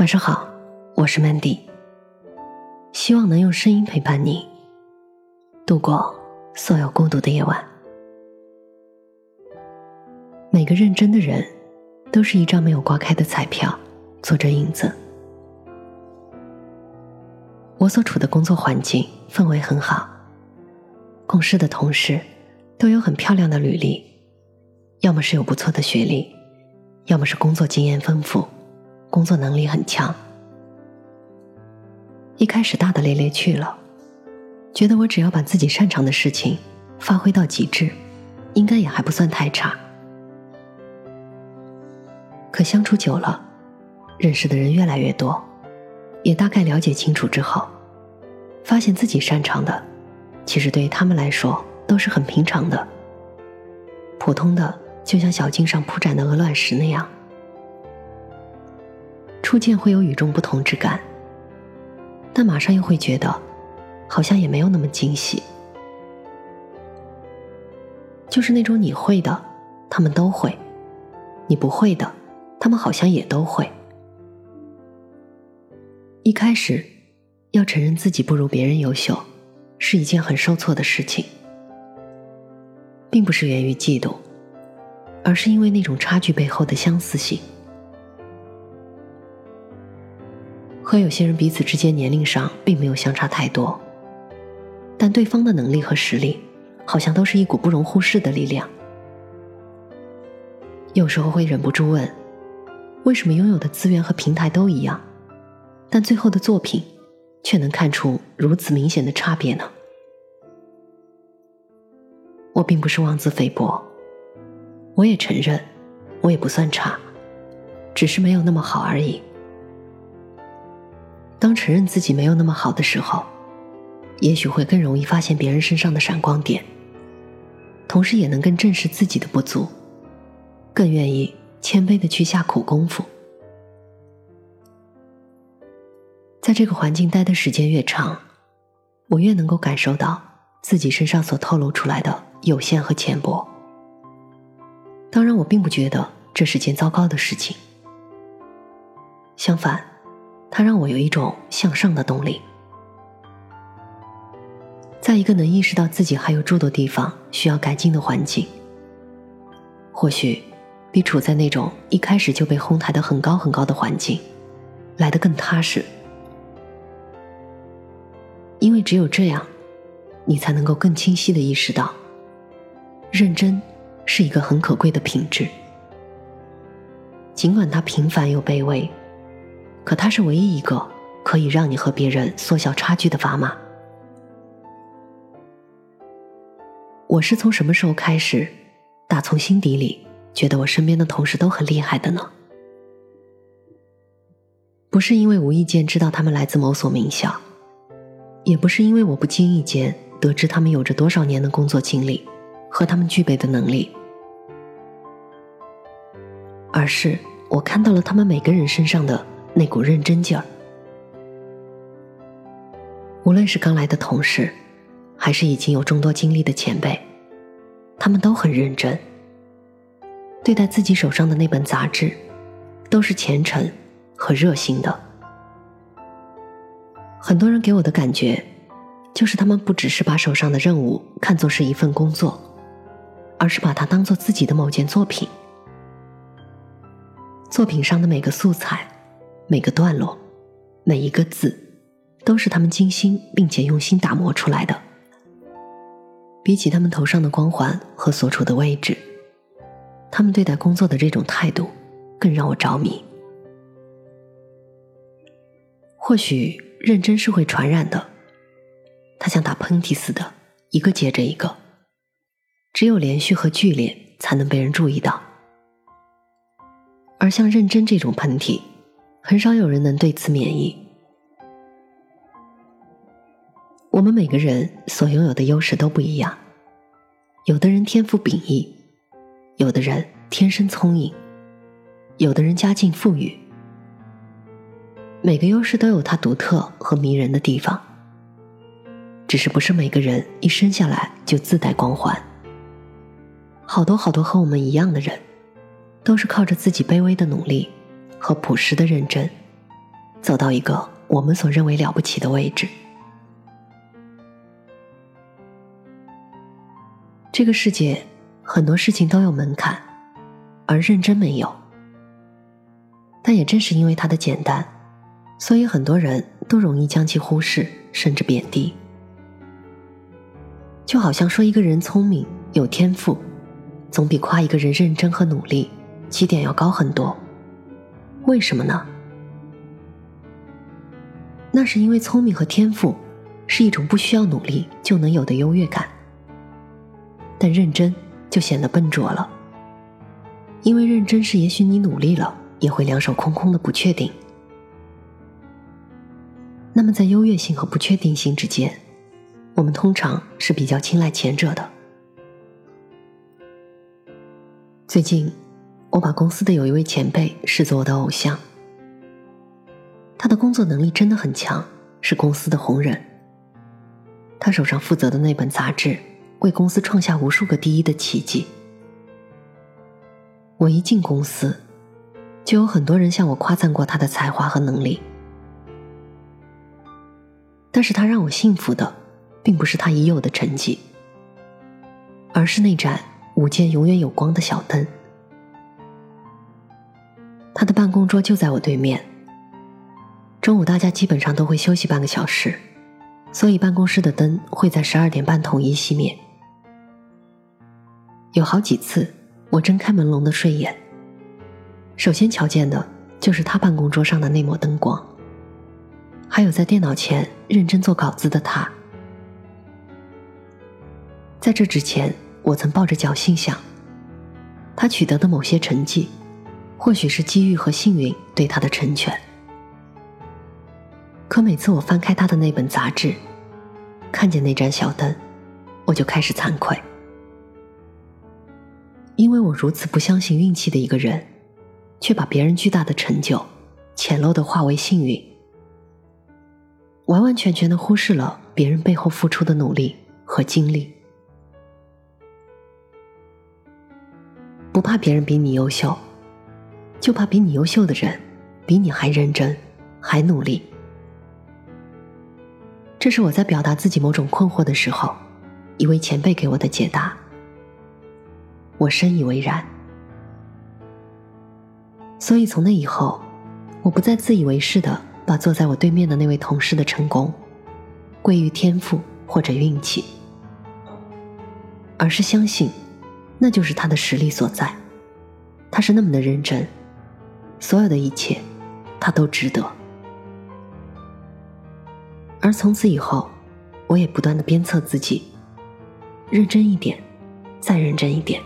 晚上好，我是 Mandy，希望能用声音陪伴你度过所有孤独的夜晚。每个认真的人，都是一张没有刮开的彩票，坐着影子。我所处的工作环境氛围很好，共事的同事都有很漂亮的履历，要么是有不错的学历，要么是工作经验丰富。工作能力很强，一开始大大咧咧去了，觉得我只要把自己擅长的事情发挥到极致，应该也还不算太差。可相处久了，认识的人越来越多，也大概了解清楚之后，发现自己擅长的，其实对于他们来说都是很平常的，普通的，就像小径上铺展的鹅卵石那样。初见会有与众不同之感，但马上又会觉得，好像也没有那么惊喜。就是那种你会的，他们都会；你不会的，他们好像也都会。一开始，要承认自己不如别人优秀，是一件很受挫的事情，并不是源于嫉妒，而是因为那种差距背后的相似性。和有些人彼此之间年龄上并没有相差太多，但对方的能力和实力，好像都是一股不容忽视的力量。有时候会忍不住问：为什么拥有的资源和平台都一样，但最后的作品却能看出如此明显的差别呢？我并不是妄自菲薄，我也承认，我也不算差，只是没有那么好而已。当承认自己没有那么好的时候，也许会更容易发现别人身上的闪光点，同时也能更正视自己的不足，更愿意谦卑的去下苦功夫。在这个环境待的时间越长，我越能够感受到自己身上所透露出来的有限和浅薄。当然，我并不觉得这是件糟糕的事情，相反。它让我有一种向上的动力。在一个能意识到自己还有诸多地方需要改进的环境，或许比处在那种一开始就被哄抬的很高很高的环境来得更踏实。因为只有这样，你才能够更清晰的意识到，认真是一个很可贵的品质，尽管它平凡又卑微。可它是唯一一个可以让你和别人缩小差距的砝码。我是从什么时候开始，打从心底里觉得我身边的同事都很厉害的呢？不是因为无意间知道他们来自某所名校，也不是因为我不经意间得知他们有着多少年的工作经历和他们具备的能力，而是我看到了他们每个人身上的。那股认真劲儿，无论是刚来的同事，还是已经有众多经历的前辈，他们都很认真。对待自己手上的那本杂志，都是虔诚和热心的。很多人给我的感觉，就是他们不只是把手上的任务看作是一份工作，而是把它当做自己的某件作品。作品上的每个素材。每个段落，每一个字，都是他们精心并且用心打磨出来的。比起他们头上的光环和所处的位置，他们对待工作的这种态度，更让我着迷。或许认真是会传染的，它像打喷嚏似的，一个接着一个，只有连续和剧烈才能被人注意到。而像认真这种喷嚏。很少有人能对此免疫。我们每个人所拥有的优势都不一样，有的人天赋秉异，有的人天生聪颖，有的人家境富裕。每个优势都有它独特和迷人的地方，只是不是每个人一生下来就自带光环。好多好多和我们一样的人，都是靠着自己卑微的努力。和朴实的认真，走到一个我们所认为了不起的位置。这个世界很多事情都有门槛，而认真没有。但也正是因为它的简单，所以很多人都容易将其忽视，甚至贬低。就好像说一个人聪明有天赋，总比夸一个人认真和努力起点要高很多。为什么呢？那是因为聪明和天赋是一种不需要努力就能有的优越感。但认真就显得笨拙了，因为认真是也许你努力了也会两手空空的不确定。那么在优越性和不确定性之间，我们通常是比较青睐前者的。最近，我把公司的有一位前辈视作我的偶像，他的工作能力真的很强，是公司的红人。他手上负责的那本杂志。为公司创下无数个第一的奇迹。我一进公司，就有很多人向我夸赞过他的才华和能力。但是他让我幸福的，并不是他已有的成绩，而是那盏午间永远有光的小灯。他的办公桌就在我对面。中午大家基本上都会休息半个小时，所以办公室的灯会在十二点半统一熄灭。有好几次，我睁开朦胧的睡眼，首先瞧见的就是他办公桌上的那抹灯光，还有在电脑前认真做稿子的他。在这之前，我曾抱着侥幸想，他取得的某些成绩，或许是机遇和幸运对他的成全。可每次我翻开他的那本杂志，看见那盏小灯，我就开始惭愧。因为我如此不相信运气的一个人，却把别人巨大的成就浅陋的化为幸运，完完全全的忽视了别人背后付出的努力和精力。不怕别人比你优秀，就怕比你优秀的人比你还认真，还努力。这是我在表达自己某种困惑的时候，一位前辈给我的解答。我深以为然，所以从那以后，我不再自以为是的把坐在我对面的那位同事的成功归于天赋或者运气，而是相信那就是他的实力所在。他是那么的认真，所有的一切他都值得。而从此以后，我也不断的鞭策自己，认真一点，再认真一点。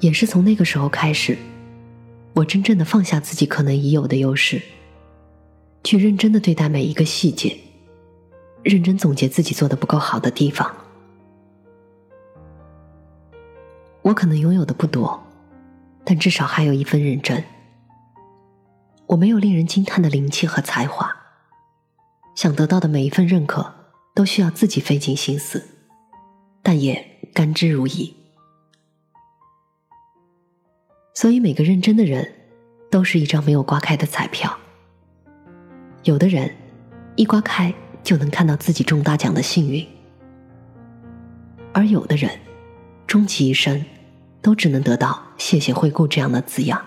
也是从那个时候开始，我真正的放下自己可能已有的优势，去认真的对待每一个细节，认真总结自己做的不够好的地方。我可能拥有的不多，但至少还有一份认真。我没有令人惊叹的灵气和才华，想得到的每一份认可都需要自己费尽心思，但也甘之如饴。所以，每个认真的人，都是一张没有刮开的彩票。有的人一刮开就能看到自己中大奖的幸运，而有的人终其一生都只能得到“谢谢惠顾”这样的字样。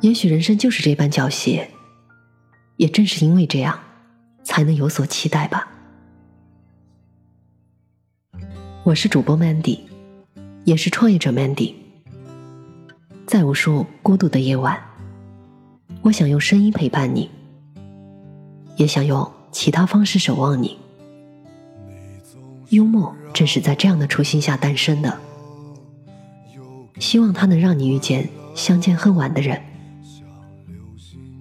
也许人生就是这般狡黠，也正是因为这样，才能有所期待吧。我是主播 Mandy。也是创业者 Mandy，在无数孤独的夜晚，我想用声音陪伴你，也想用其他方式守望你。幽默正是在这样的初心下诞生的，希望它能让你遇见相见恨晚的人，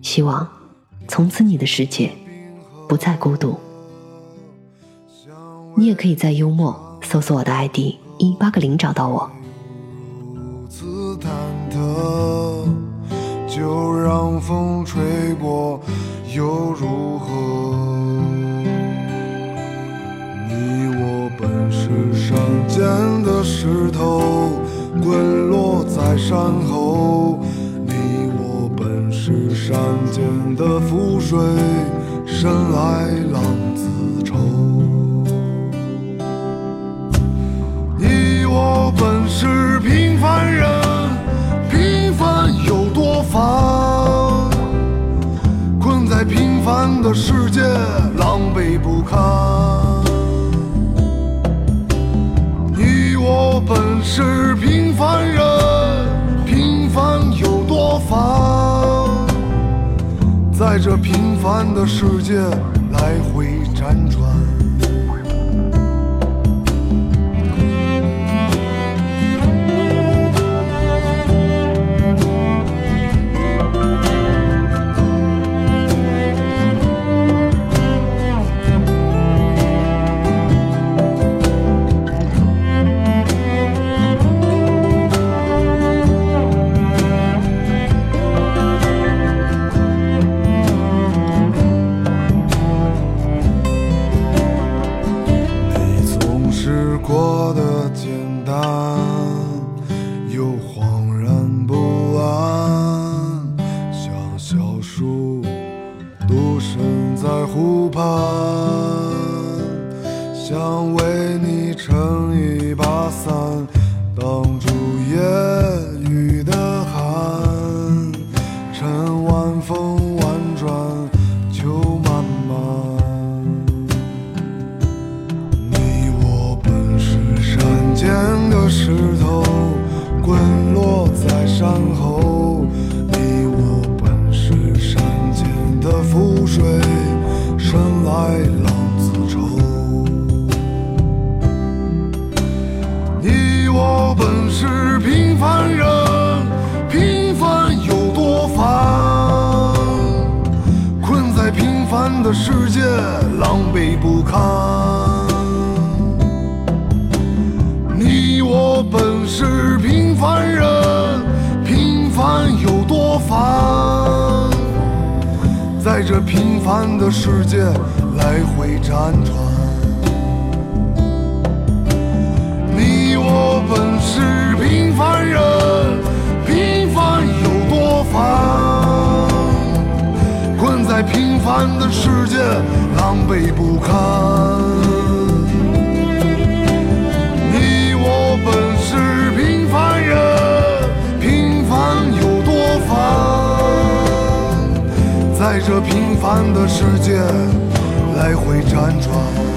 希望从此你的世界不再孤独。你也可以在幽默搜索我的 ID。一八个零找到我。就让风吹过，又如何？山，后，你我本是山间的浮水，生来的世界来回凡人，平凡有多烦？困在平凡的世界，狼狈不堪。你我本是平凡人，平凡有多烦？在这平凡的世界来回辗转。本是平凡人，平凡有多烦？困在平凡的世界，狼狈不堪。你我本是平凡人，平凡有多烦？在这平凡的世界来回辗转。